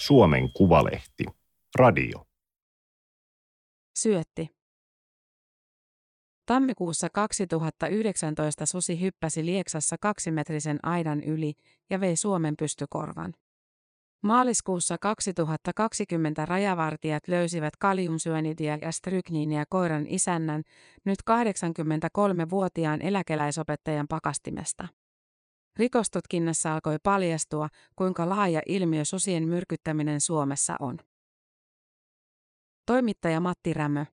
Suomen Kuvalehti. Radio. Syötti. Tammikuussa 2019 susi hyppäsi Lieksassa kaksimetrisen aidan yli ja vei Suomen pystykorvan. Maaliskuussa 2020 rajavartijat löysivät kaliumsyönidia ja strykniinia koiran isännän, nyt 83-vuotiaan eläkeläisopettajan pakastimesta. Rikostutkinnassa alkoi paljastua, kuinka laaja ilmiö susien myrkyttäminen Suomessa on. Toimittaja Matti Rämö.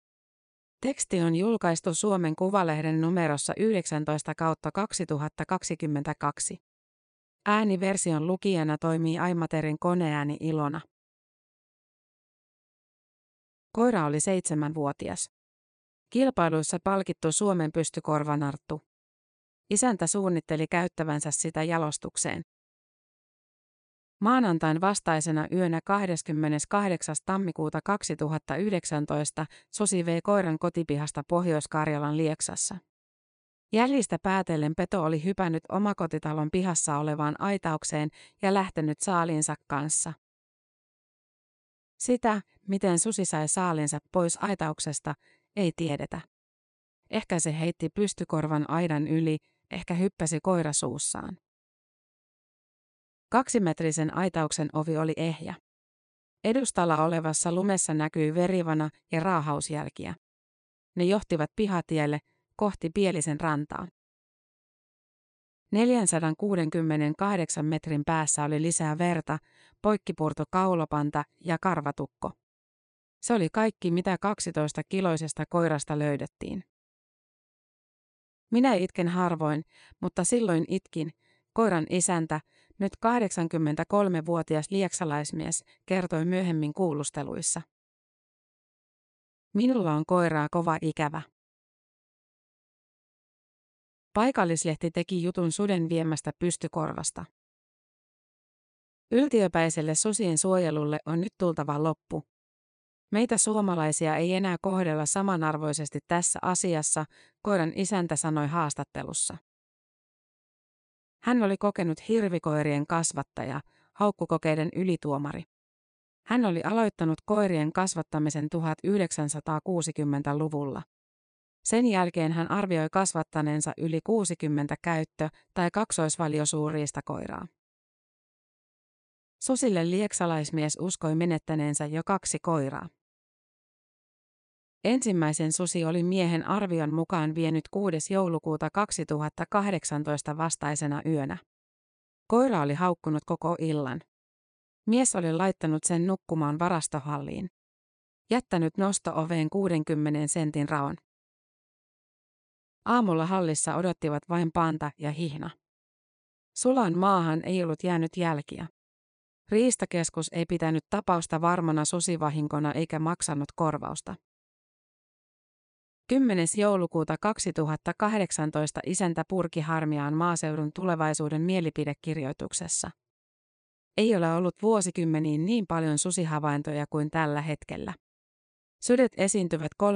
Teksti on julkaistu Suomen Kuvalehden numerossa 19 kautta 2022. Ääniversion lukijana toimii Aimaterin koneääni Ilona. Koira oli seitsemänvuotias. Kilpailuissa palkittu Suomen pystykorvanarttu. Isäntä suunnitteli käyttävänsä sitä jalostukseen. Maanantain vastaisena yönä 28. tammikuuta 2019 Susi vei koiran kotipihasta Pohjois-Karjalan Lieksassa. Jäljistä päätellen peto oli hypännyt omakotitalon pihassa olevaan aitaukseen ja lähtenyt saaliinsa kanssa. Sitä, miten susi sai saalinsa pois aitauksesta, ei tiedetä. Ehkä se heitti pystykorvan aidan yli, ehkä hyppäsi koira suussaan. Kaksimetrisen aitauksen ovi oli ehjä. Edustalla olevassa lumessa näkyi verivana ja raahausjälkiä. Ne johtivat pihatielle, kohti Pielisen rantaa. 468 metrin päässä oli lisää verta, poikkipurto kaulopanta ja karvatukko. Se oli kaikki, mitä 12 kiloisesta koirasta löydettiin. Minä itken harvoin, mutta silloin itkin. Koiran isäntä, nyt 83-vuotias lieksalaismies, kertoi myöhemmin kuulusteluissa. Minulla on koiraa kova ikävä. Paikallislehti teki jutun suden viemästä pystykorvasta. Yltiöpäiselle susien suojelulle on nyt tultava loppu. Meitä suomalaisia ei enää kohdella samanarvoisesti tässä asiassa, koiran isäntä sanoi haastattelussa. Hän oli kokenut hirvikoirien kasvattaja, haukkukokeiden ylituomari. Hän oli aloittanut koirien kasvattamisen 1960-luvulla. Sen jälkeen hän arvioi kasvattaneensa yli 60 käyttö- tai kaksoisvaliosuuriista koiraa. Susille lieksalaismies uskoi menettäneensä jo kaksi koiraa. Ensimmäisen susi oli miehen arvion mukaan vienyt 6. joulukuuta 2018 vastaisena yönä. Koira oli haukkunut koko illan. Mies oli laittanut sen nukkumaan varastohalliin. Jättänyt nosto-oveen 60 sentin raon. Aamulla hallissa odottivat vain panta ja hihna. Sulan maahan ei ollut jäänyt jälkiä. Riistakeskus ei pitänyt tapausta varmana susivahinkona eikä maksanut korvausta. 10. joulukuuta 2018 isäntä purki harmiaan maaseudun tulevaisuuden mielipidekirjoituksessa. Ei ole ollut vuosikymmeniin niin paljon susihavaintoja kuin tällä hetkellä. Sudet esiintyvät 3-6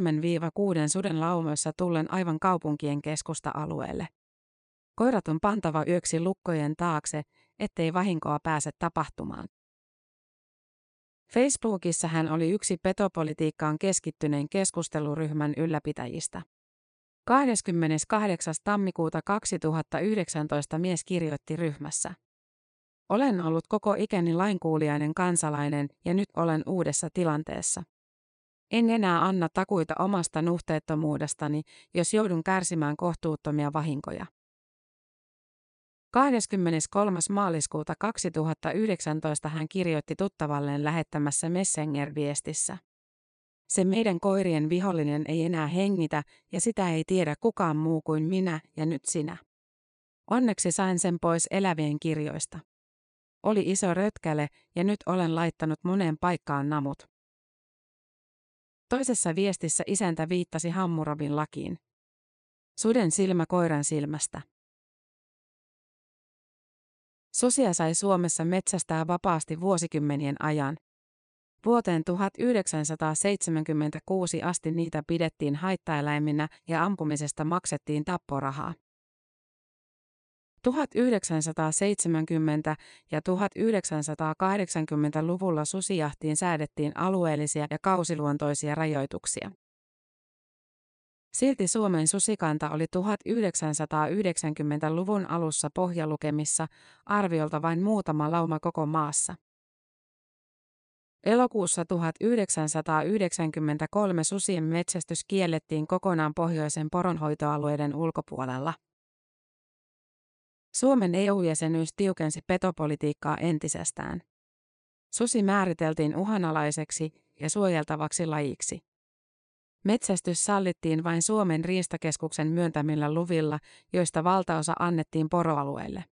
suden laumoissa tullen aivan kaupunkien keskusta-alueelle. Koirat on pantava yöksi lukkojen taakse, ettei vahinkoa pääse tapahtumaan. Facebookissa hän oli yksi petopolitiikkaan keskittyneen keskusteluryhmän ylläpitäjistä. 28. tammikuuta 2019 mies kirjoitti ryhmässä. Olen ollut koko ikäni lainkuulijainen kansalainen ja nyt olen uudessa tilanteessa. En enää anna takuita omasta nuhteettomuudestani, jos joudun kärsimään kohtuuttomia vahinkoja. 23. maaliskuuta 2019 hän kirjoitti tuttavalleen lähettämässä Messenger-viestissä. Se meidän koirien vihollinen ei enää hengitä ja sitä ei tiedä kukaan muu kuin minä ja nyt sinä. Onneksi sain sen pois elävien kirjoista. Oli iso rötkäle ja nyt olen laittanut moneen paikkaan namut. Toisessa viestissä isäntä viittasi Hammurabin lakiin. Suden silmä koiran silmästä. Susia sai Suomessa metsästää vapaasti vuosikymmenien ajan. Vuoteen 1976 asti niitä pidettiin haittaeläiminä ja ampumisesta maksettiin tapporahaa. 1970- ja 1980-luvulla susijahtiin säädettiin alueellisia ja kausiluontoisia rajoituksia. Silti Suomen susikanta oli 1990-luvun alussa pohjalukemissa arviolta vain muutama lauma koko maassa. Elokuussa 1993 susien metsästys kiellettiin kokonaan pohjoisen poronhoitoalueiden ulkopuolella. Suomen EU-jäsenyys tiukensi petopolitiikkaa entisestään. Susi määriteltiin uhanalaiseksi ja suojeltavaksi lajiksi. Metsästys sallittiin vain Suomen riistakeskuksen myöntämillä luvilla, joista valtaosa annettiin poroalueelle.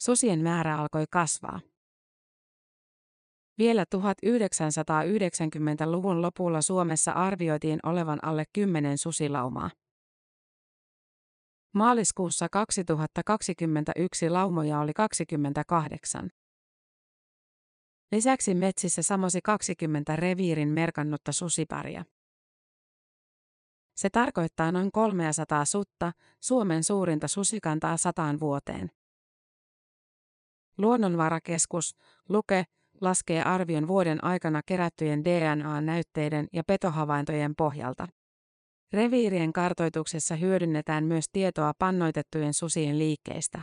Susien määrä alkoi kasvaa. Vielä 1990-luvun lopulla Suomessa arvioitiin olevan alle 10 susilaumaa. Maaliskuussa 2021 laumoja oli 28. Lisäksi metsissä samosi 20 reviirin merkannutta susiparia. Se tarkoittaa noin 300 sutta, Suomen suurinta susikantaa sataan vuoteen. Luonnonvarakeskus, Luke, laskee arvion vuoden aikana kerättyjen DNA-näytteiden ja petohavaintojen pohjalta. Reviirien kartoituksessa hyödynnetään myös tietoa pannoitettujen susien liikkeistä.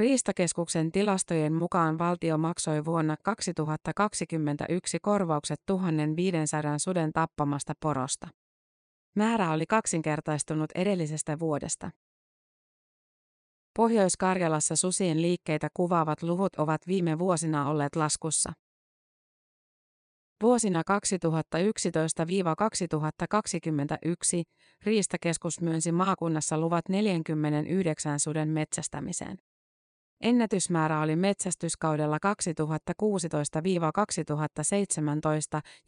Riistakeskuksen tilastojen mukaan valtio maksoi vuonna 2021 korvaukset 1500 suden tappamasta porosta. Määrä oli kaksinkertaistunut edellisestä vuodesta. Pohjois-Karjalassa susien liikkeitä kuvaavat luvut ovat viime vuosina olleet laskussa. Vuosina 2011-2021 Riistakeskus myönsi maakunnassa luvat 49 suden metsästämiseen. Ennätysmäärä oli metsästyskaudella 2016-2017,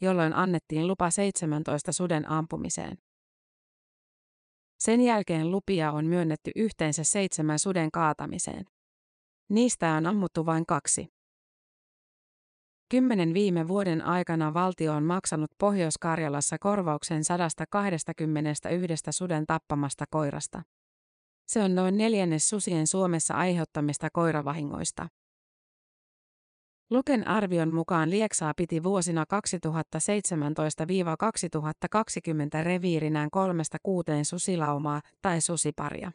jolloin annettiin lupa 17 suden ampumiseen. Sen jälkeen lupia on myönnetty yhteensä seitsemän suden kaatamiseen. Niistä on ammuttu vain kaksi. Kymmenen viime vuoden aikana valtio on maksanut Pohjois-Karjalassa korvauksen 121 suden tappamasta koirasta. Se on noin neljännes susien Suomessa aiheuttamista koiravahingoista. Luken arvion mukaan Lieksaa piti vuosina 2017-2020 reviirinään kolmesta kuuteen susilaumaa tai susiparia.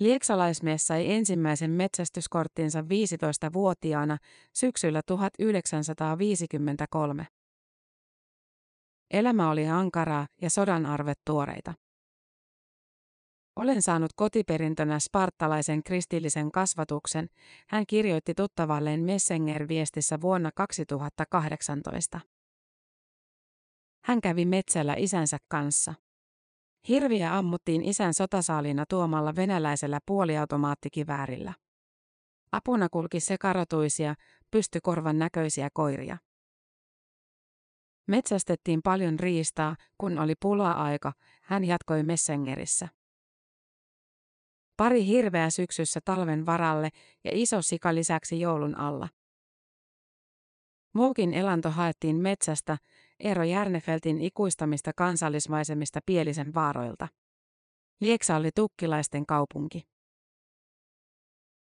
Lieksalaismies sai ensimmäisen metsästyskorttinsa 15-vuotiaana syksyllä 1953. Elämä oli ankaraa ja sodan arvet tuoreita. Olen saanut kotiperintönä spartalaisen kristillisen kasvatuksen, hän kirjoitti tuttavalleen Messenger-viestissä vuonna 2018. Hän kävi metsällä isänsä kanssa. Hirviä ammuttiin isän sotasaalina tuomalla venäläisellä puoliautomaattikiväärillä. Apuna kulki sekarotuisia, pystykorvan näköisiä koiria. Metsästettiin paljon riistaa, kun oli pula-aika, hän jatkoi Messengerissä. Pari hirveä syksyssä talven varalle ja iso sika lisäksi joulun alla. Muukin elanto haettiin metsästä, Eero Järnefeltin ikuistamista kansallismaisemista Pielisen vaaroilta. Lieksa oli tukkilaisten kaupunki.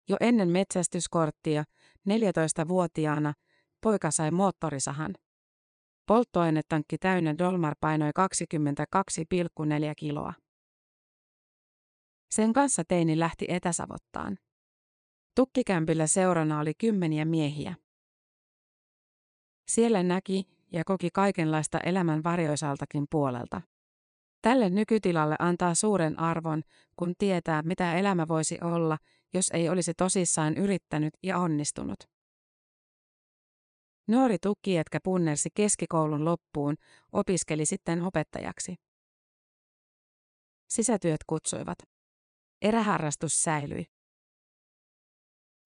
Jo ennen metsästyskorttia, 14-vuotiaana, poika sai moottorisahan. Polttoainetankki täynnä Dolmar painoi 22,4 kiloa. Sen kanssa teini lähti etäsavottaan. Tukkikämpillä seurana oli kymmeniä miehiä. Siellä näki ja koki kaikenlaista elämän varjoisaltakin puolelta. Tälle nykytilalle antaa suuren arvon, kun tietää, mitä elämä voisi olla, jos ei olisi tosissaan yrittänyt ja onnistunut. Nuori tukkijätkä punnersi keskikoulun loppuun, opiskeli sitten opettajaksi. Sisätyöt kutsuivat. Eräharrastus säilyi.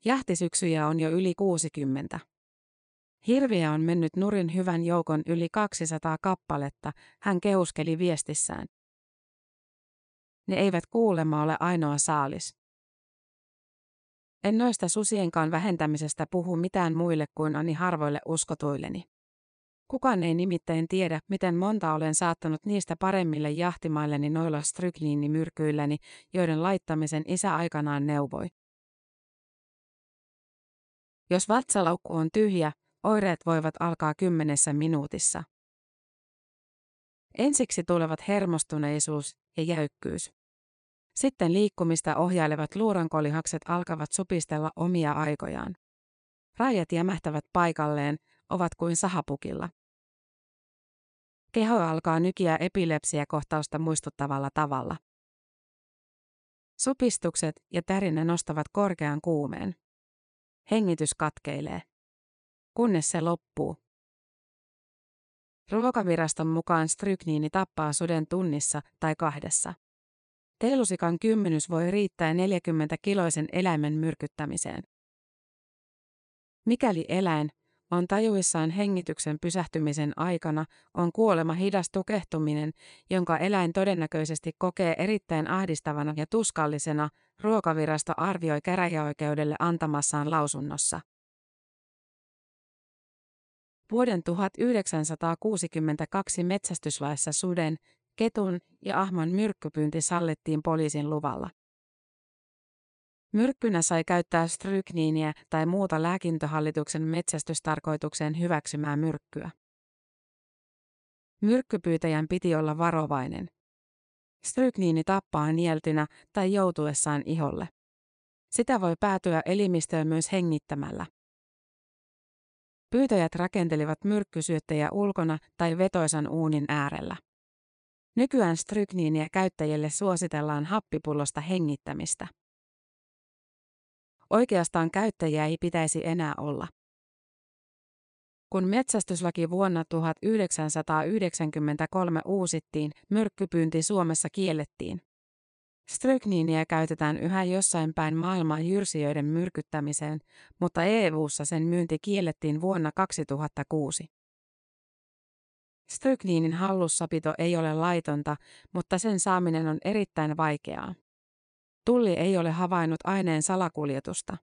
Jahtisyksyjä on jo yli 60. Hirviä on mennyt nurin hyvän joukon yli 200 kappaletta, hän keuskeli viestissään. Ne eivät kuulema ole ainoa saalis. En noista susienkaan vähentämisestä puhu mitään muille kuin ani harvoille uskotuilleni. Kukaan ei nimittäin tiedä, miten monta olen saattanut niistä paremmille jahtimailleni noilla strykniinimyrkyilläni, joiden laittamisen isä aikanaan neuvoi. Jos vatsalaukku on tyhjä, oireet voivat alkaa kymmenessä minuutissa. Ensiksi tulevat hermostuneisuus ja jäykkyys. Sitten liikkumista ohjailevat luurankolihakset alkavat supistella omia aikojaan. Rajat jämähtävät paikalleen, ovat kuin sahapukilla. Keho alkaa nykiä epilepsiakohtausta muistuttavalla tavalla. Supistukset ja tärinä nostavat korkean kuumeen. Hengitys katkeilee. Kunnes se loppuu. Ruokaviraston mukaan strykniini tappaa suden tunnissa tai kahdessa. Teelusikan kymmenys voi riittää 40-kiloisen eläimen myrkyttämiseen. Mikäli eläin on tajuissaan hengityksen pysähtymisen aikana, on kuolema hidas tukehtuminen, jonka eläin todennäköisesti kokee erittäin ahdistavana ja tuskallisena, ruokavirasto arvioi käräjäoikeudelle antamassaan lausunnossa. Vuoden 1962 metsästyslaissa suden, ketun ja ahman myrkkypyynti sallittiin poliisin luvalla. Myrkkynä sai käyttää strykniiniä tai muuta lääkintöhallituksen metsästystarkoitukseen hyväksymää myrkkyä. Myrkkypyytäjän piti olla varovainen. Strykniini tappaa nieltynä tai joutuessaan iholle. Sitä voi päätyä elimistöön myös hengittämällä. Pyytäjät rakentelivat myrkkysyöttejä ulkona tai vetoisan uunin äärellä. Nykyään strykniiniä käyttäjille suositellaan happipullosta hengittämistä. Oikeastaan käyttäjiä ei pitäisi enää olla. Kun metsästyslaki vuonna 1993 uusittiin, myrkkypyynti Suomessa kiellettiin. Strykniiniä käytetään yhä jossain päin maailmaa jyrsijöiden myrkyttämiseen, mutta EU:ssa sen myynti kiellettiin vuonna 2006. Strykniinin hallussapito ei ole laitonta, mutta sen saaminen on erittäin vaikeaa. Tulli ei ole havainnut aineen salakuljetusta.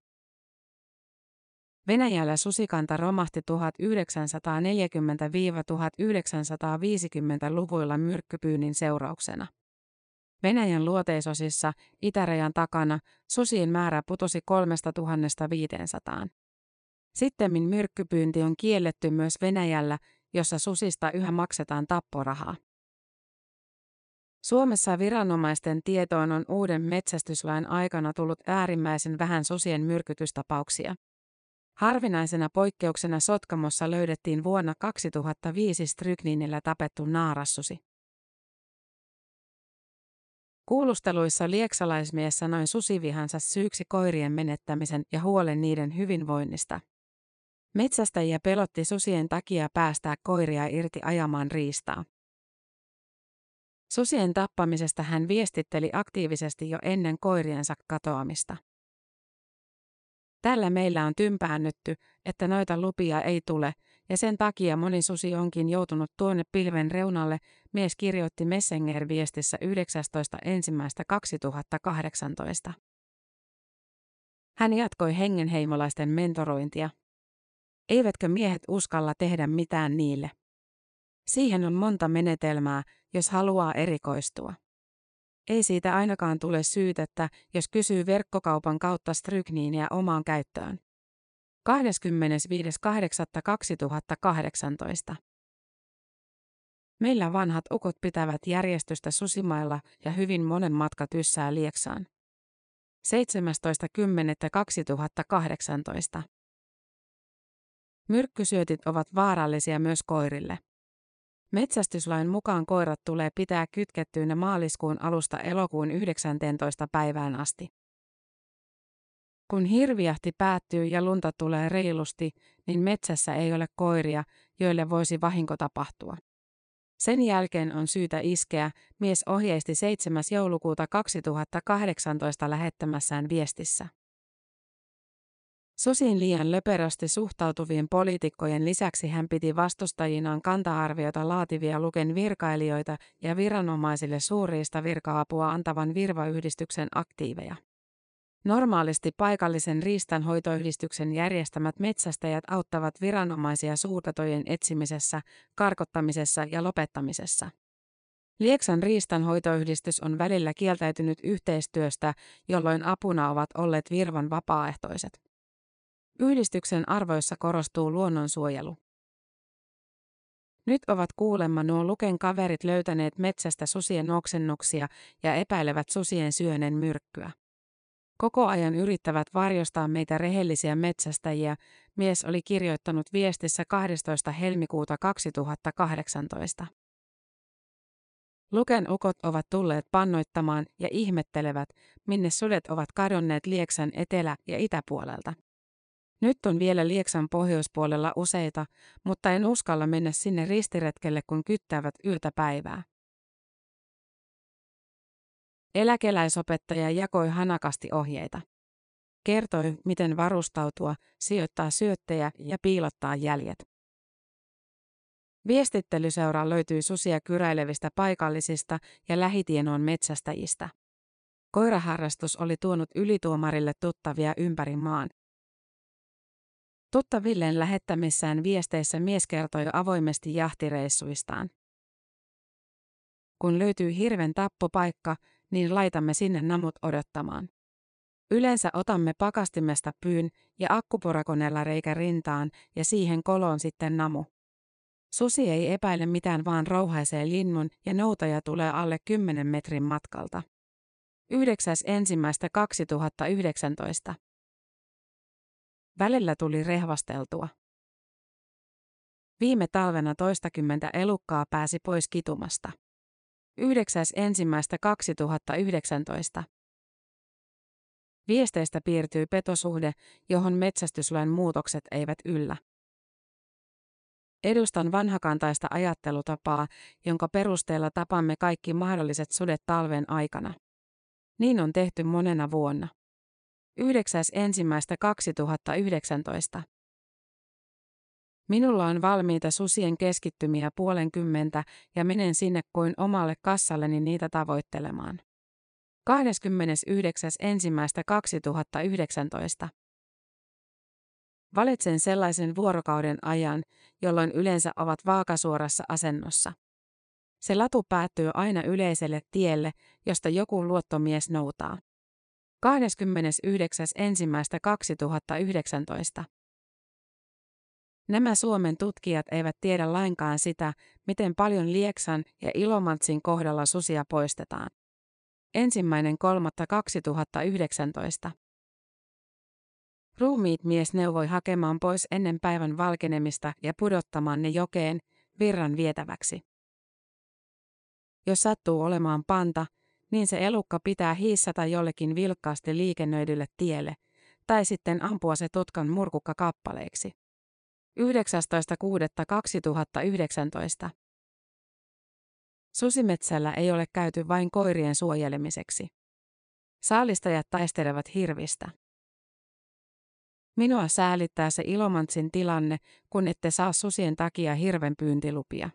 Venäjällä susikanta romahti 1940-1950-luvuilla myrkkypyynnin seurauksena. Venäjän luoteisosissa, itärajan takana, susien määrä putosi 3500. Sittemmin myrkkypyynti on kielletty myös Venäjällä, jossa susista yhä maksetaan tapporahaa. Suomessa viranomaisten tietoon on uuden metsästyslain aikana tullut äärimmäisen vähän susien myrkytystapauksia. Harvinaisena poikkeuksena Sotkamossa löydettiin vuonna 2005 strykniinillä tapettu naarassusi. Kuulusteluissa lieksalaismies sanoi susivihansa syyksi koirien menettämisen ja huolen niiden hyvinvoinnista. Metsästäjiä pelotti susien takia päästää koiria irti ajamaan riistaa. Susien tappamisesta hän viestitteli aktiivisesti jo ennen koiriensa katoamista. Tällä meillä on tympäännytty, että noita lupia ei tule, ja sen takia moni susi onkin joutunut tuonne pilven reunalle, mies kirjoitti Messenger-viestissä 19.1.2018. Hän jatkoi hengenheimolaisten mentorointia. Eivätkö miehet uskalla tehdä mitään niille? Siihen on monta menetelmää, jos haluaa erikoistua. Ei siitä ainakaan tule syytettä, jos kysyy verkkokaupan kautta strykniiniä omaan käyttöön. 25.8.2018 Meillä vanhat ukot pitävät järjestystä susimailla ja hyvin monen matka tyssää Lieksaan. 17.10.2018 Myrkkysyötit ovat vaarallisia myös koirille. Metsästyslain mukaan koirat tulee pitää kytkettyinä maaliskuun alusta elokuun 19. päivään asti. Kun hirviahti päättyy ja lunta tulee reilusti, niin metsässä ei ole koiria, joille voisi vahinko tapahtua. Sen jälkeen on syytä iskeä, mies ohjeisti 7. joulukuuta 2018 lähettämässään viestissä. Susiin liian löperösti suhtautuvien poliitikkojen lisäksi hän piti vastustajinaan kanta-arviota laativia luken virkailijoita ja viranomaisille suurista virka-apua antavan virvayhdistyksen aktiiveja. Normaalisti paikallisen riistanhoitoyhdistyksen järjestämät metsästäjät auttavat viranomaisia suurpetojen etsimisessä, karkottamisessa ja lopettamisessa. Lieksan riistanhoitoyhdistys on välillä kieltäytynyt yhteistyöstä, jolloin apuna ovat olleet virvan vapaaehtoiset. Yhdistyksen arvoissa korostuu luonnonsuojelu. Nyt ovat kuulemma nuo Luken kaverit löytäneet metsästä susien oksennuksia ja epäilevät susien syönen myrkkyä. Koko ajan yrittävät varjostaa meitä rehellisiä metsästäjiä, mies oli kirjoittanut viestissä 12. helmikuuta 2018. Luken ukot ovat tulleet pannoittamaan ja ihmettelevät, minne sudet ovat kadonneet Lieksan etelä- ja itäpuolelta. Nyt on vielä Lieksan pohjoispuolella useita, mutta en uskalla mennä sinne ristiretkelle, kun kyttävät yötä päivää. Eläkeläisopettaja jakoi hanakasti ohjeita. Kertoi, miten varustautua, sijoittaa syöttejä ja piilottaa jäljet. Viestittelyseura löytyy susia kyräilevistä paikallisista ja lähitienoon metsästäjistä. Koiraharrastus oli tuonut ylituomarille tuttavia ympäri maan. Tuttavilleen lähettämissään viesteissä mies kertoi avoimesti jahtireissuistaan. Kun löytyy hirven tappopaikka, niin laitamme sinne namut odottamaan. Yleensä otamme pakastimesta pyyn ja akkuporakoneella reikä rintaan ja siihen koloon sitten namu. Susi ei epäile mitään vaan rouhaisee linnun ja noutaja tulee alle 10 metrin matkalta. 9.1.2019 Välillä tuli rehvasteltua. Viime talvena toistakymmentä elukkaa pääsi pois kitumasta. 9.1.2019. Viesteistä piirtyy petosuhde, johon metsästyslain muutokset eivät yllä. Edustan vanhakantaista ajattelutapaa, jonka perusteella tapamme kaikki mahdolliset sudet talven aikana. Niin on tehty monena vuonna. 9.1.2019. Minulla on valmiita susien keskittymiä puolenkymmentä ja menen sinne kuin omalle kassalleni niitä tavoittelemaan. 29.1.2019. Valitsen sellaisen vuorokauden ajan, jolloin yleensä ovat vaakasuorassa asennossa. Se latu päättyy aina yleiselle tielle, josta joku luottomies noutaa. 29.1.2019. Nämä Suomen tutkijat eivät tiedä lainkaan sitä, miten paljon Lieksan ja Ilomantsin kohdalla susia poistetaan. Ensimmäinen 3.2019. Ruumiit mies neuvoi hakemaan pois ennen päivän valkenemista ja pudottamaan ne jokeen, virran vietäväksi. Jos sattuu olemaan panta, niin se elukka pitää hiissata jollekin vilkkaasti liikennöidylle tielle, tai sitten ampua se tutkan murkukka kappaleiksi. 19.6.2019 Susimetsällä ei ole käyty vain koirien suojelemiseksi. Saalistajat taistelevat hirvistä. Minua säälittää se Ilomantsin tilanne, kun ette saa susien takia hirven pyyntilupia.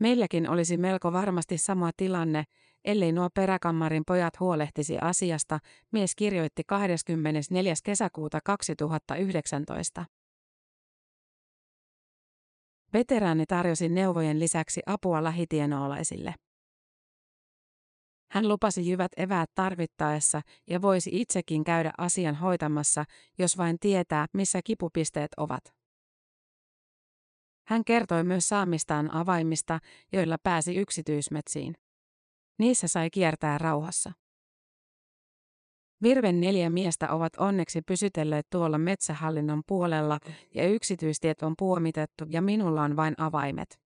Meilläkin olisi melko varmasti sama tilanne, ellei nuo peräkammarin pojat huolehtisi asiasta, mies kirjoitti 24. kesäkuuta 2019. Veteraani tarjosi neuvojen lisäksi apua lähitienoolaisille. Hän lupasi jyvät eväät tarvittaessa ja voisi itsekin käydä asian hoitamassa, jos vain tietää, missä kipupisteet ovat. Hän kertoi myös saamistaan avaimista, joilla pääsi yksityismetsiin. Niissä sai kiertää rauhassa. Virven neljä miestä ovat onneksi pysytelleet tuolla metsähallinnon puolella ja yksityistiet on puomitettu ja minulla on vain avaimet.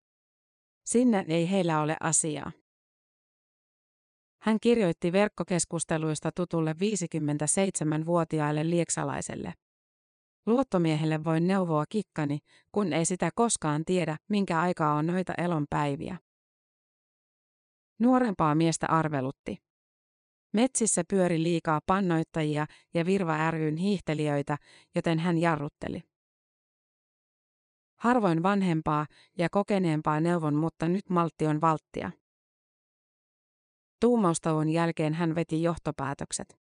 Sinne ei heillä ole asiaa. Hän kirjoitti verkkokeskusteluista tutulle 57-vuotiaalle lieksalaiselle. Luottomiehelle voin neuvoa kikkani, kun ei sitä koskaan tiedä, minkä aikaa on noita elonpäiviä. Nuorempaa miestä arvelutti. Metsissä pyöri liikaa pannoittajia ja Virva ryn hiihtelijöitä, joten hän jarrutteli. Harvoin vanhempaa ja kokeneempaa neuvon, mutta nyt maltti on valttia. Tuumaustauon jälkeen hän veti johtopäätökset.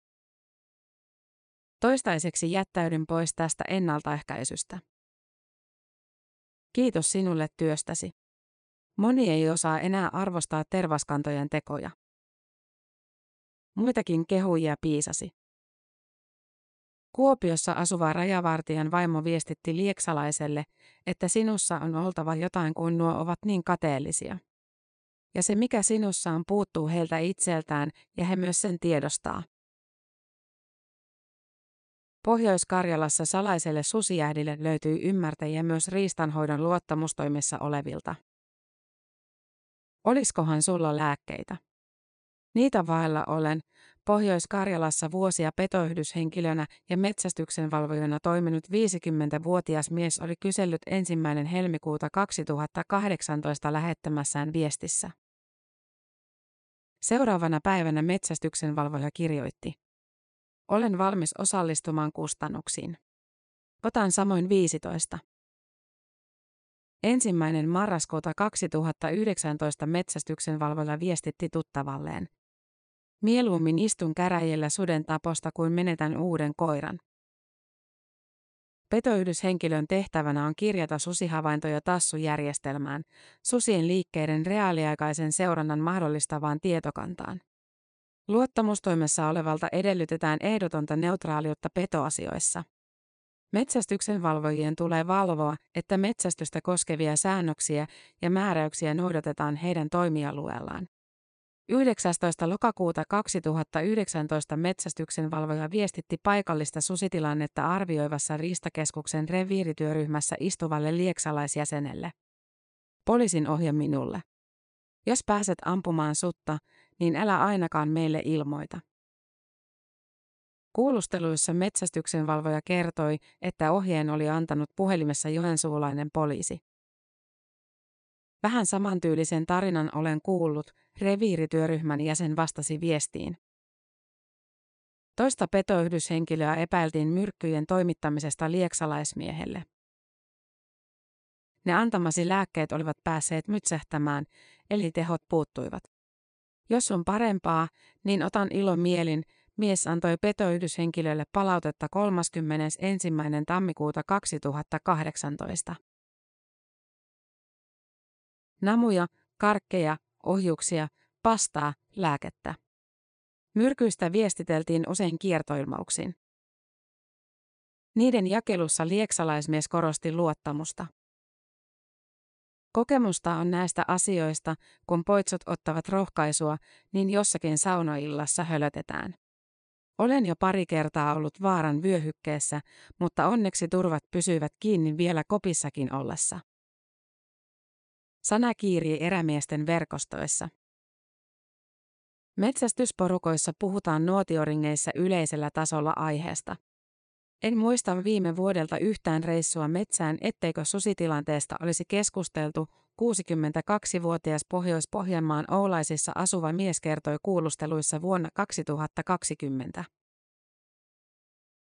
Toistaiseksi jättäydyn pois tästä ennaltaehkäisystä. Kiitos sinulle työstäsi. Moni ei osaa enää arvostaa tervaskantojen tekoja. Muitakin kehuja piisasi. Kuopiossa asuva rajavartijan vaimo viestitti lieksalaiselle, että sinussa on oltava jotain kuin nuo ovat niin kateellisia. Ja se mikä sinussa on puuttuu heiltä itseltään ja he myös sen tiedostaa. Pohjois-Karjalassa salaiselle susijähdille löytyy ymmärtäjiä myös riistanhoidon luottamustoimessa olevilta. Oliskohan sulla lääkkeitä? Niitä vailla olen, Pohjois-Karjalassa vuosia petoyhdyshenkilönä ja metsästyksen valvojana toiminut 50-vuotias mies oli kysellyt ensimmäinen helmikuuta 2018 lähettämässään viestissä. Seuraavana päivänä metsästyksen valvoja kirjoitti. Olen valmis osallistumaan kustannuksiin. Otan samoin 15. Ensimmäinen marraskuuta 2019 metsästyksen valvoja viestitti tuttavalleen. Mieluummin istun käräjillä suden taposta kuin menetän uuden koiran. Petoyhdyshenkilön tehtävänä on kirjata susihavaintoja tassujärjestelmään, susien liikkeiden reaaliaikaisen seurannan mahdollistavaan tietokantaan. Luottamustoimessa olevalta edellytetään ehdotonta neutraaliutta petoasioissa. Metsästyksen valvojien tulee valvoa, että metsästystä koskevia säännöksiä ja määräyksiä noudatetaan heidän toimialueellaan. 19. lokakuuta 2019 metsästyksen valvoja viestitti paikallista susitilannetta arvioivassa Riistakeskuksen reviirityöryhmässä istuvalle lieksalaisjäsenelle. Poliisin ohje minulle. Jos pääset ampumaan sutta, niin älä ainakaan meille ilmoita. Kuulusteluissa metsästyksen valvoja kertoi, että ohjeen oli antanut puhelimessa joensuulainen poliisi. Vähän samantyylisen tarinan olen kuullut, reviirityöryhmän jäsen vastasi viestiin. Toista petoyhdyshenkilöä epäiltiin myrkkyjen toimittamisesta lieksalaismiehelle. Ne antamasi lääkkeet olivat päässeet mytsähtämään, eli tehot puuttuivat. Jos on parempaa, niin otan ilo mielin, mies antoi petoyhdyshenkilölle palautetta 31. tammikuuta 2018. Namuja, karkkeja, ohjuksia, pastaa, lääkettä. Myrkyistä viestiteltiin usein kiertoilmauksin. Niiden jakelussa lieksalaismies korosti luottamusta. Kokemusta on näistä asioista, kun poitsot ottavat rohkaisua, niin jossakin saunoillassa hölötetään. Olen jo pari kertaa ollut vaaran vyöhykkeessä, mutta onneksi turvat pysyivät kiinni vielä kopissakin ollessa. Sana kiirii erämiesten verkostoissa. Metsästysporukoissa puhutaan nuotioringeissa yleisellä tasolla aiheesta. En muista viime vuodelta yhtään reissua metsään, etteikö susitilanteesta olisi keskusteltu, 62-vuotias Pohjois-Pohjanmaan Oulaisissa asuva mies kertoi kuulusteluissa vuonna 2020.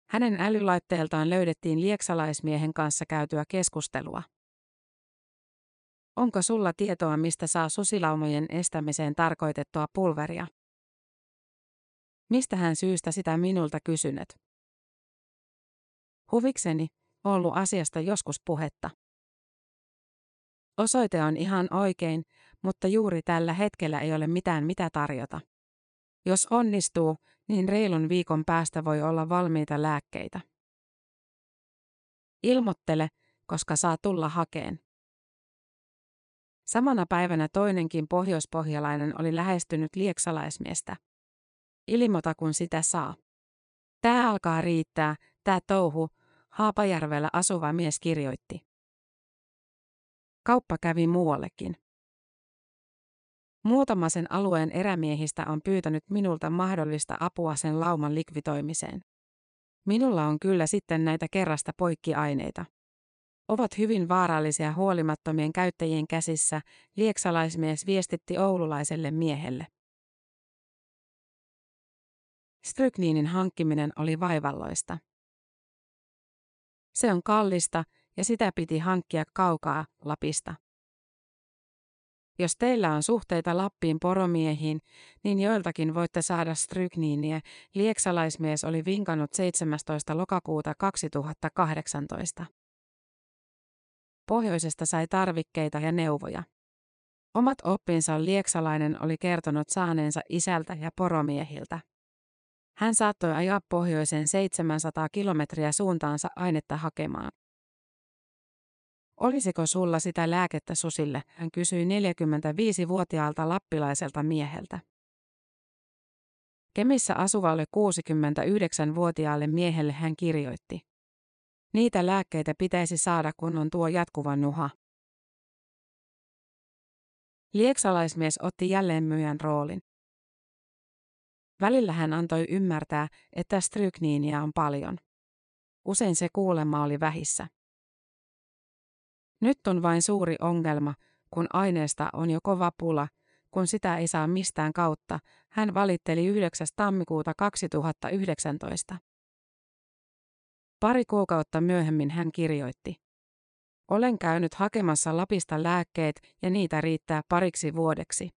Hänen älylaitteeltaan löydettiin lieksalaismiehen kanssa käytyä keskustelua. Onko sulla tietoa, mistä saa susilaumojen estämiseen tarkoitettua pulveria? Mistä hän syystä sitä minulta kysynyt? Huvikseni, ollut asiasta joskus puhetta. Osoite on ihan oikein, mutta juuri tällä hetkellä ei ole mitään mitä tarjota. Jos onnistuu, niin reilun viikon päästä voi olla valmiita lääkkeitä. Ilmoittele, koska saa tulla hakeen. Samana päivänä toinenkin pohjoispohjalainen oli lähestynyt lieksalaismiestä. Ilmoita kun sitä saa. Tää alkaa riittää, tää touhu, Haapajärvellä asuva mies kirjoitti. Kauppa kävi muuallekin. Muutama sen alueen erämiehistä on pyytänyt minulta mahdollista apua sen lauman likvitoimiseen. Minulla on kyllä sitten näitä kerrasta poikkiaineita ovat hyvin vaarallisia huolimattomien käyttäjien käsissä, lieksalaismies viestitti oululaiselle miehelle. Strykniinin hankkiminen oli vaivalloista. Se on kallista ja sitä piti hankkia kaukaa Lapista. Jos teillä on suhteita Lappiin poromiehiin, niin joiltakin voitte saada strykniiniä. Lieksalaismies oli vinkannut 17. lokakuuta 2018. Pohjoisesta sai tarvikkeita ja neuvoja. Omat oppinsa lieksalainen oli kertonut saaneensa isältä ja poromiehiltä. Hän saattoi ajaa pohjoisen 700 kilometriä suuntaansa ainetta hakemaan. Olisiko sulla sitä lääkettä susille, hän kysyi 45-vuotiaalta lappilaiselta mieheltä. Kemissä asuvalle 69-vuotiaalle miehelle hän kirjoitti. Niitä lääkkeitä pitäisi saada, kun on tuo jatkuva nuha. Lieksalaismies otti jälleen myyjän roolin. Välillä hän antoi ymmärtää, että strykniinia on paljon. Usein se kuulemma oli vähissä. Nyt on vain suuri ongelma, kun aineesta on jo kova pula, kun sitä ei saa mistään kautta, hän valitteli 9. tammikuuta 2019. Pari kuukautta myöhemmin hän kirjoitti. Olen käynyt hakemassa Lapista lääkkeet ja niitä riittää pariksi vuodeksi.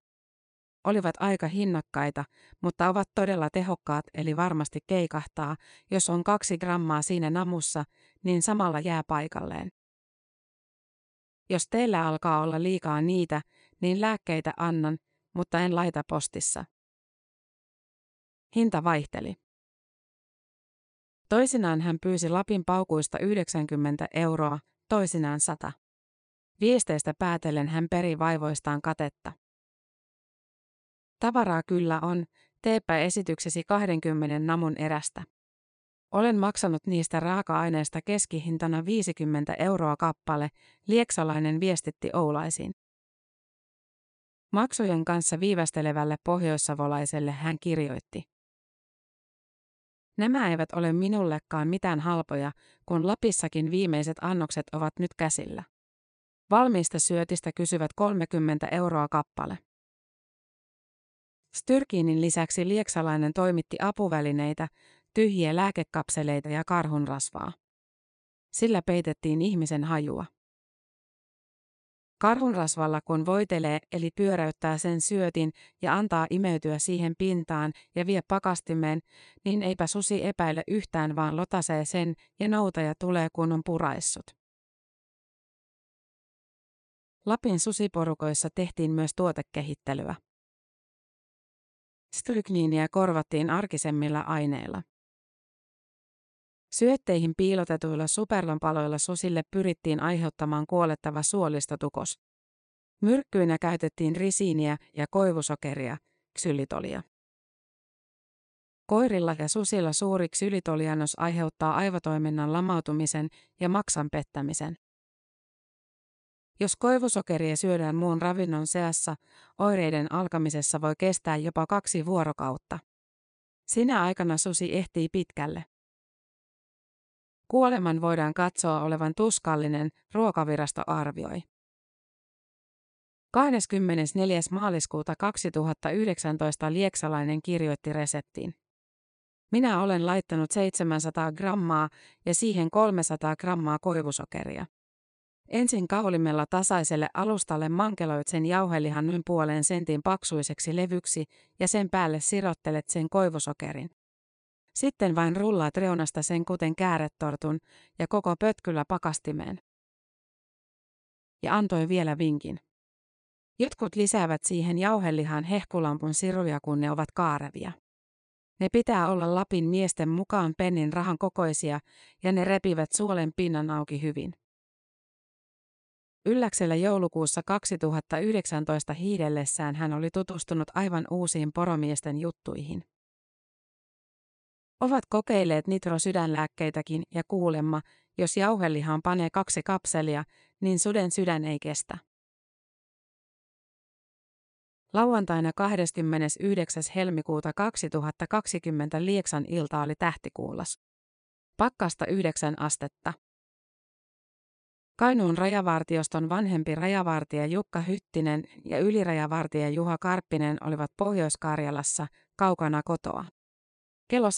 Olivat aika hinnakkaita, mutta ovat todella tehokkaat eli varmasti keikahtaa, jos on kaksi grammaa siinä namussa, niin samalla jää paikalleen. Jos teillä alkaa olla liikaa niitä, niin lääkkeitä annan, mutta en laita postissa. Hinta vaihteli. Toisinaan hän pyysi Lapin paukuista 90 euroa, toisinaan 100. Viesteistä päätellen hän peri vaivoistaan katetta. Tavaraa kyllä on, teepä esityksesi 20 namun erästä. Olen maksanut niistä raaka-aineista keskihintana 50 euroa kappale, lieksalainen viestitti Oulaisiin. Maksujen kanssa viivästelevälle pohjoissavolaiselle hän kirjoitti. Nämä eivät ole minullekaan mitään halpoja, kun Lapissakin viimeiset annokset ovat nyt käsillä. Valmiista syötistä kysyvät 30 euroa kappale. Styrkiinin lisäksi lieksalainen toimitti apuvälineitä, tyhjiä lääkekapseleita ja karhunrasvaa. Sillä peitettiin ihmisen hajua. Karhunrasvalla kun voitelee eli pyöräyttää sen syötin ja antaa imeytyä siihen pintaan ja vie pakastimeen, niin eipä susi epäile yhtään vaan lotasee sen ja noutaja tulee kun on puraissut. Lapin susiporukoissa tehtiin myös tuotekehittelyä. Strykniiniä korvattiin arkisemmilla aineilla. Syötteihin piilotetuilla superlompaloilla susille pyrittiin aiheuttamaan kuolettava suolistotukos. Myrkkyinä käytettiin risiiniä ja koivusokeria, ksylitolia. Koirilla ja susilla suuri ksylitoliannos aiheuttaa aivotoiminnan lamautumisen ja maksan pettämisen. Jos koivusokeria syödään muun ravinnon seassa, oireiden alkamisessa voi kestää jopa kaksi vuorokautta. Sinä aikana susi ehtii pitkälle. Kuoleman voidaan katsoa olevan tuskallinen, ruokavirasto arvioi. 24. maaliskuuta 2019 Lieksalainen kirjoitti reseptiin. Minä olen laittanut 700 grammaa ja siihen 300 grammaa koivusokeria. Ensin kaulimella tasaiselle alustalle mankeloit sen jauhelihan noin puolen sentin paksuiseksi levyksi ja sen päälle sirottelet sen koivusokerin. Sitten vain rullaat reunasta sen kuten kääretortun ja koko pötkyllä pakastimeen. Ja antoi vielä vinkin. Jotkut lisäävät siihen jauhelihan hehkulampun siruja, kun ne ovat kaarevia. Ne pitää olla Lapin miesten mukaan pennin rahan kokoisia ja ne repivät suolen pinnan auki hyvin. Ylläksellä joulukuussa 2019 hiidellessään hän oli tutustunut aivan uusiin poromiesten juttuihin. Ovat kokeilleet nitrosydänlääkkeitäkin ja kuulemma, jos jauhelihaan panee kaksi kapselia, niin suden sydän ei kestä. Lauantaina 29. helmikuuta 2020 Lieksan ilta oli tähtikuulas. Pakkasta 9 astetta. Kainuun rajavartioston vanhempi rajavartija Jukka Hyttinen ja ylirajavartija Juha Karppinen olivat Pohjois-Karjalassa, kaukana kotoa. Kello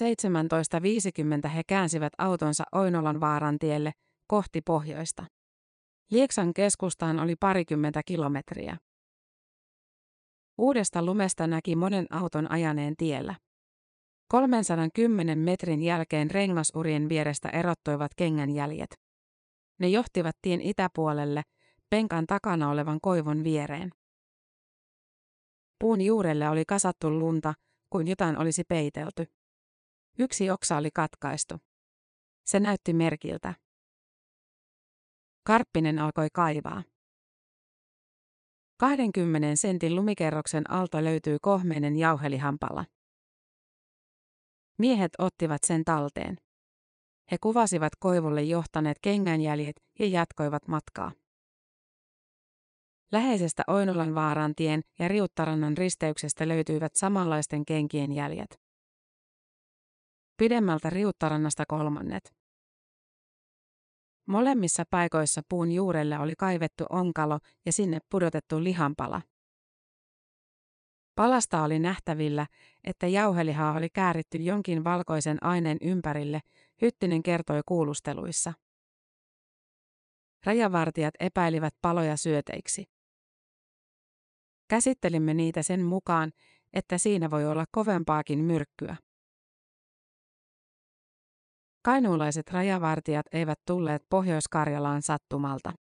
17.50 he käänsivät autonsa Oinolan vaarantielle kohti pohjoista. Lieksan keskustaan oli parikymmentä kilometriä. Uudesta lumesta näki monen auton ajaneen tiellä. 310 metrin jälkeen rengasurien vierestä erottoivat kengänjäljet. Ne johtivat tien itäpuolelle, penkan takana olevan koivun viereen. Puun juurelle oli kasattu lunta, kuin jotain olisi peitelty. Yksi oksa oli katkaistu. Se näytti merkiltä. Karppinen alkoi kaivaa. 20 sentin lumikerroksen alta löytyy kohmeinen jauhelihampala. Miehet ottivat sen talteen. He kuvasivat koivulle johtaneet kengänjäljet ja jatkoivat matkaa. Läheisestä Oinolan vaarantien ja Riuttarannan risteyksestä löytyivät samanlaisten kenkien jäljet. Pidemmältä Riuttarannasta kolmannet. Molemmissa paikoissa puun juurelle oli kaivettu onkalo ja sinne pudotettu lihanpala. Palasta oli nähtävillä, että jauhelihaa oli kääritty jonkin valkoisen aineen ympärille, Hyttinen kertoi kuulusteluissa. Rajavartijat epäilivät paloja syöteiksi. Käsittelimme niitä sen mukaan, että siinä voi olla kovempaakin myrkkyä. Kainuulaiset rajavartijat eivät tulleet Pohjois-Karjalaan sattumalta.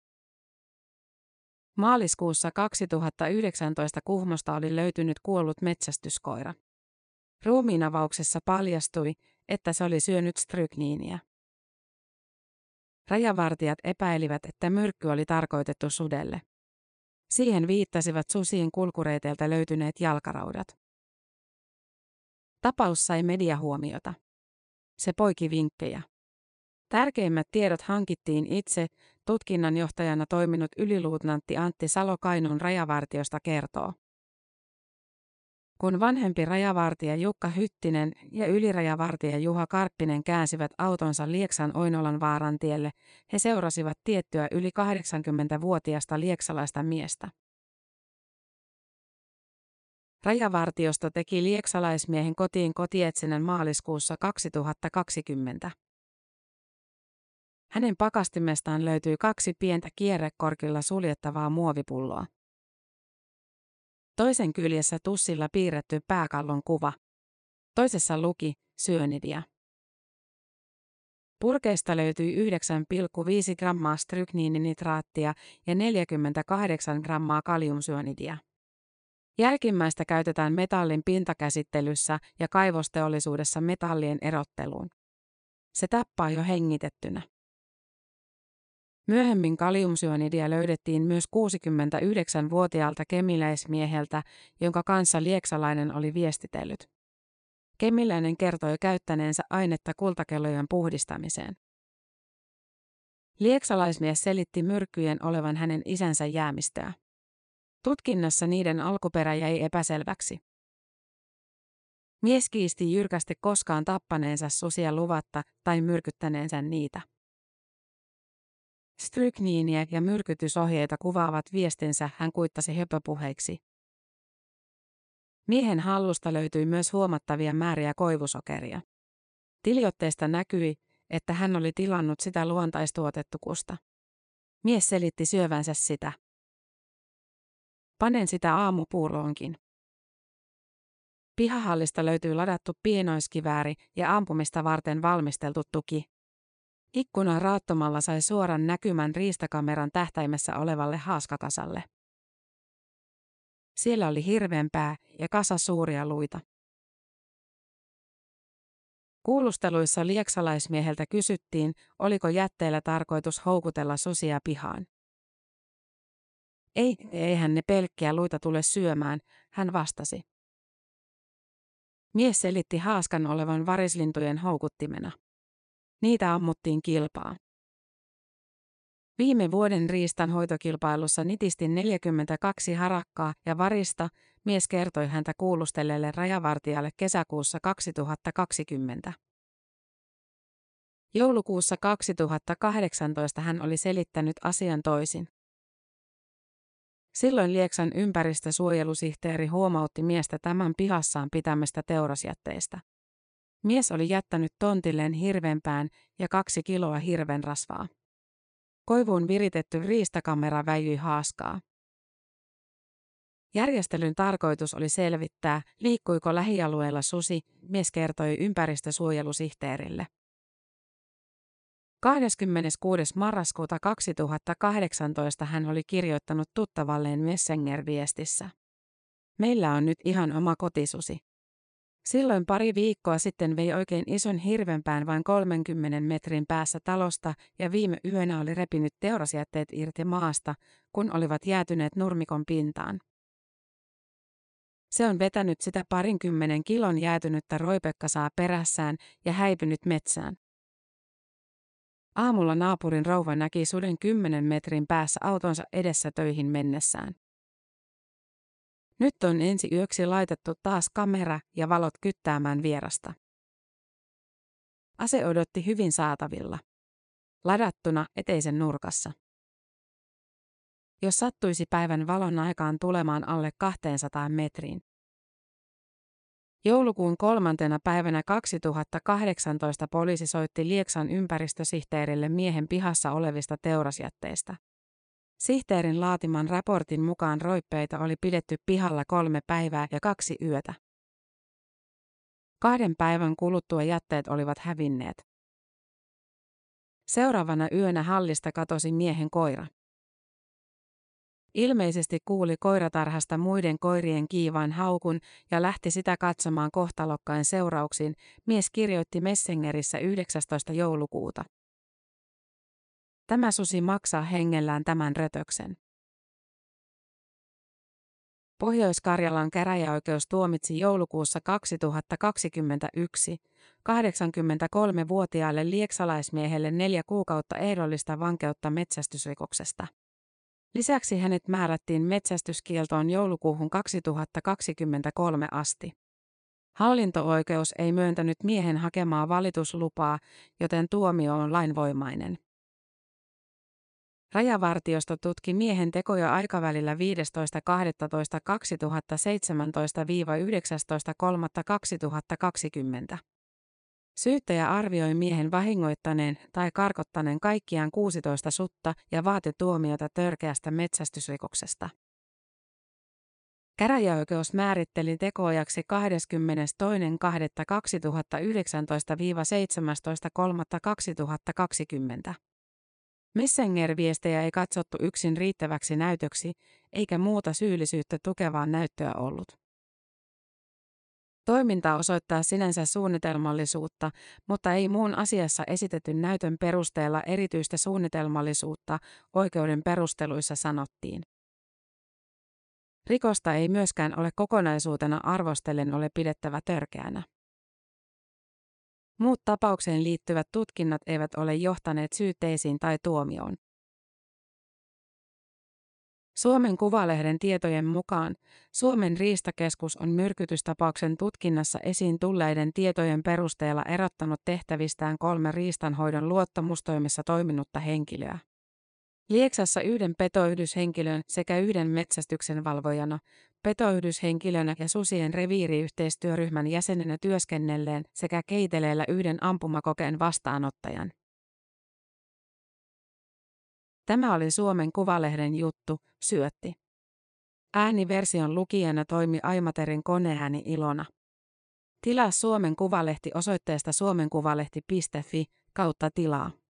Maaliskuussa 2019 Kuhmosta oli löytynyt kuollut metsästyskoira. Ruumiinavauksessa paljastui, että se oli syönyt strykniiniä. Rajavartijat epäilivät, että myrkky oli tarkoitettu sudelle. Siihen viittasivat susien kulkureiteiltä löytyneet jalkaraudat. Tapaus sai mediahuomiota. Se poiki vinkkejä. Tärkeimmät tiedot hankittiin itse, tutkinnanjohtajana toiminut yliluutnantti Antti Salo Kainuun rajavartiosta kertoo. Kun vanhempi rajavartija Jukka Hyttinen ja ylirajavartija Juha Karppinen käänsivät autonsa Lieksan Oinolan vaarantielle, he seurasivat tiettyä yli 80-vuotiasta lieksalaista miestä. Rajavartiosto teki lieksalaismiehen kotiin kotietsinnän maaliskuussa 2020. Hänen pakastimestaan löytyi kaksi pientä kierrekorkilla suljettavaa muovipulloa. Toisen kyljessä tussilla piirretty pääkallon kuva. Toisessa luki syönidia. Purkeista löytyi 9,5 grammaa strykniininitraattia ja 48 grammaa kaliumsyönidia. Jälkimmäistä käytetään metallin pintakäsittelyssä ja kaivosteollisuudessa metallien erotteluun. Se tappaa jo hengitettynä. Myöhemmin kaliumsyönidia löydettiin myös 69-vuotiaalta kemiläismieheltä, jonka kanssa lieksalainen oli viestitellyt. Kemiläinen kertoi käyttäneensä ainetta kultakellojen puhdistamiseen. Lieksalaismies selitti myrkkyjen olevan hänen isänsä jäämistöä. Tutkinnassa niiden alkuperä jäi epäselväksi. Mies kiisti jyrkästi koskaan tappaneensa susia luvatta tai myrkyttäneensä niitä. Strykniiniä ja myrkytysohjeita kuvaavat viestinsä hän kuittasi höpöpuheiksi. Miehen hallusta löytyi myös huomattavia määriä koivusokeria. Tiliotteesta näkyi, että hän oli tilannut sitä luontaistuotettukusta. Mies selitti syövänsä sitä. Panen sitä aamupuuroonkin. Pihahallista löytyy ladattu pienoiskivääri ja ampumista varten valmisteltu tuki. Ikkuna raattomalla sai suoran näkymän riistakameran tähtäimessä olevalle haaskakasalle. Siellä oli hirvenpää ja kasa suuria luita. Kuulusteluissa lieksalaismieheltä kysyttiin, oliko jätteellä tarkoitus houkutella susia pihaan. Ei, eihän ne pelkkiä luita tule syömään, hän vastasi. Mies selitti haaskan olevan varislintujen houkuttimena. Niitä ammuttiin kilpaa. Viime vuoden riistanhoitokilpailussa nitisti 42 harakkaa ja varista, mies kertoi häntä kuulustellelle rajavartijalle kesäkuussa 2020. Joulukuussa 2018 hän oli selittänyt asian toisin. Silloin Lieksan ympäristösuojelusihteeri huomautti miestä tämän pihassaan pitämästä teurasjätteistä. Mies oli jättänyt tontilleen hirvenpään ja kaksi kiloa hirvenrasvaa. Koivuun viritetty riistakamera väijyi haaskaa. Järjestelyn tarkoitus oli selvittää, liikkuiko lähialueella susi, mies kertoi ympäristösuojelusihteerille. 26. marraskuuta 2018 hän oli kirjoittanut tuttavalleen Messenger-viestissä. Meillä on nyt ihan oma kotisusi. Silloin pari viikkoa sitten vei oikein ison hirvenpään vain 30 metrin päässä talosta ja viime yönä oli repinyt teurasjätteet irti maasta, kun olivat jäätyneet nurmikon pintaan. Se on vetänyt sitä parinkymmenen kilon jäätynyttä roipekkasaa perässään ja häipynyt metsään. Aamulla naapurin rouva näki suden kymmenen metrin päässä autonsa edessä töihin mennessään. Nyt on ensi yöksi laitettu taas kamera ja valot kyttäämään vierasta. Ase odotti hyvin saatavilla. Ladattuna eteisen nurkassa. Jos sattuisi päivän valon aikaan tulemaan alle 200 metriin. Joulukuun kolmantena päivänä 2018 poliisi soitti Lieksan ympäristösihteerille miehen pihassa olevista teurasjätteistä. Sihteerin laatiman raportin mukaan roippeita oli pidetty pihalla kolme päivää ja kaksi yötä. Kahden päivän kuluttua jätteet olivat hävinneet. Seuraavana yönä hallista katosi miehen koira. Ilmeisesti kuuli koiratarhasta muiden koirien kiivaan haukun ja lähti sitä katsomaan kohtalokkain seurauksiin, mies kirjoitti Messengerissä 19. joulukuuta. Tämä susi maksaa hengellään tämän rötöksen. Pohjois-Karjalan käräjäoikeus tuomitsi joulukuussa 2021 83-vuotiaalle lieksalaismiehelle neljä kuukautta ehdollista vankeutta metsästysrikoksesta. Lisäksi hänet määrättiin metsästyskieltoon joulukuuhun 2023 asti. Hallinto-oikeus ei myöntänyt miehen hakemaa valituslupaa, joten tuomio on lainvoimainen. Rajavartiosto tutki miehen tekoja aikavälillä 15.12.2017-19.3.2020. Syyttäjä arvioi miehen vahingoittaneen tai karkottaneen kaikkiaan 16 sutta ja vaati tuomiota törkeästä metsästysrikoksesta. Käräjäoikeus määritteli tekoajaksi 22.2019-17.3.2020. Messenger-viestejä ei katsottu yksin riittäväksi näytöksi, eikä muuta syyllisyyttä tukevaa näyttöä ollut. Toiminta osoittaa sinänsä suunnitelmallisuutta, mutta ei muun asiassa esitetyn näytön perusteella erityistä suunnitelmallisuutta, oikeuden perusteluissa sanottiin. Rikosta ei myöskään ole kokonaisuutena arvostellen ole pidettävä törkeänä. Muut tapaukseen liittyvät tutkinnat eivät ole johtaneet syytteisiin tai tuomioon. Suomen Kuvalehden tietojen mukaan Suomen riistakeskus on myrkytystapauksen tutkinnassa esiin tulleiden tietojen perusteella erottanut tehtävistään kolme riistanhoidon luottamustoimessa toiminutta henkilöä. Lieksassa yhden petoyhdyshenkilön sekä yhden metsästyksen valvojana, petoyhdyshenkilönä ja susien reviiriyhteistyöryhmän jäsenenä työskennelleen sekä keiteleellä yhden ampumakokeen vastaanottajan. Tämä oli Suomen Kuvalehden juttu, syötti. Ääniversion lukijana toimi Aimaterin koneääni Ilona. Tilaa Suomen Kuvalehti osoitteesta suomenkuvalehti.fi kautta tilaa.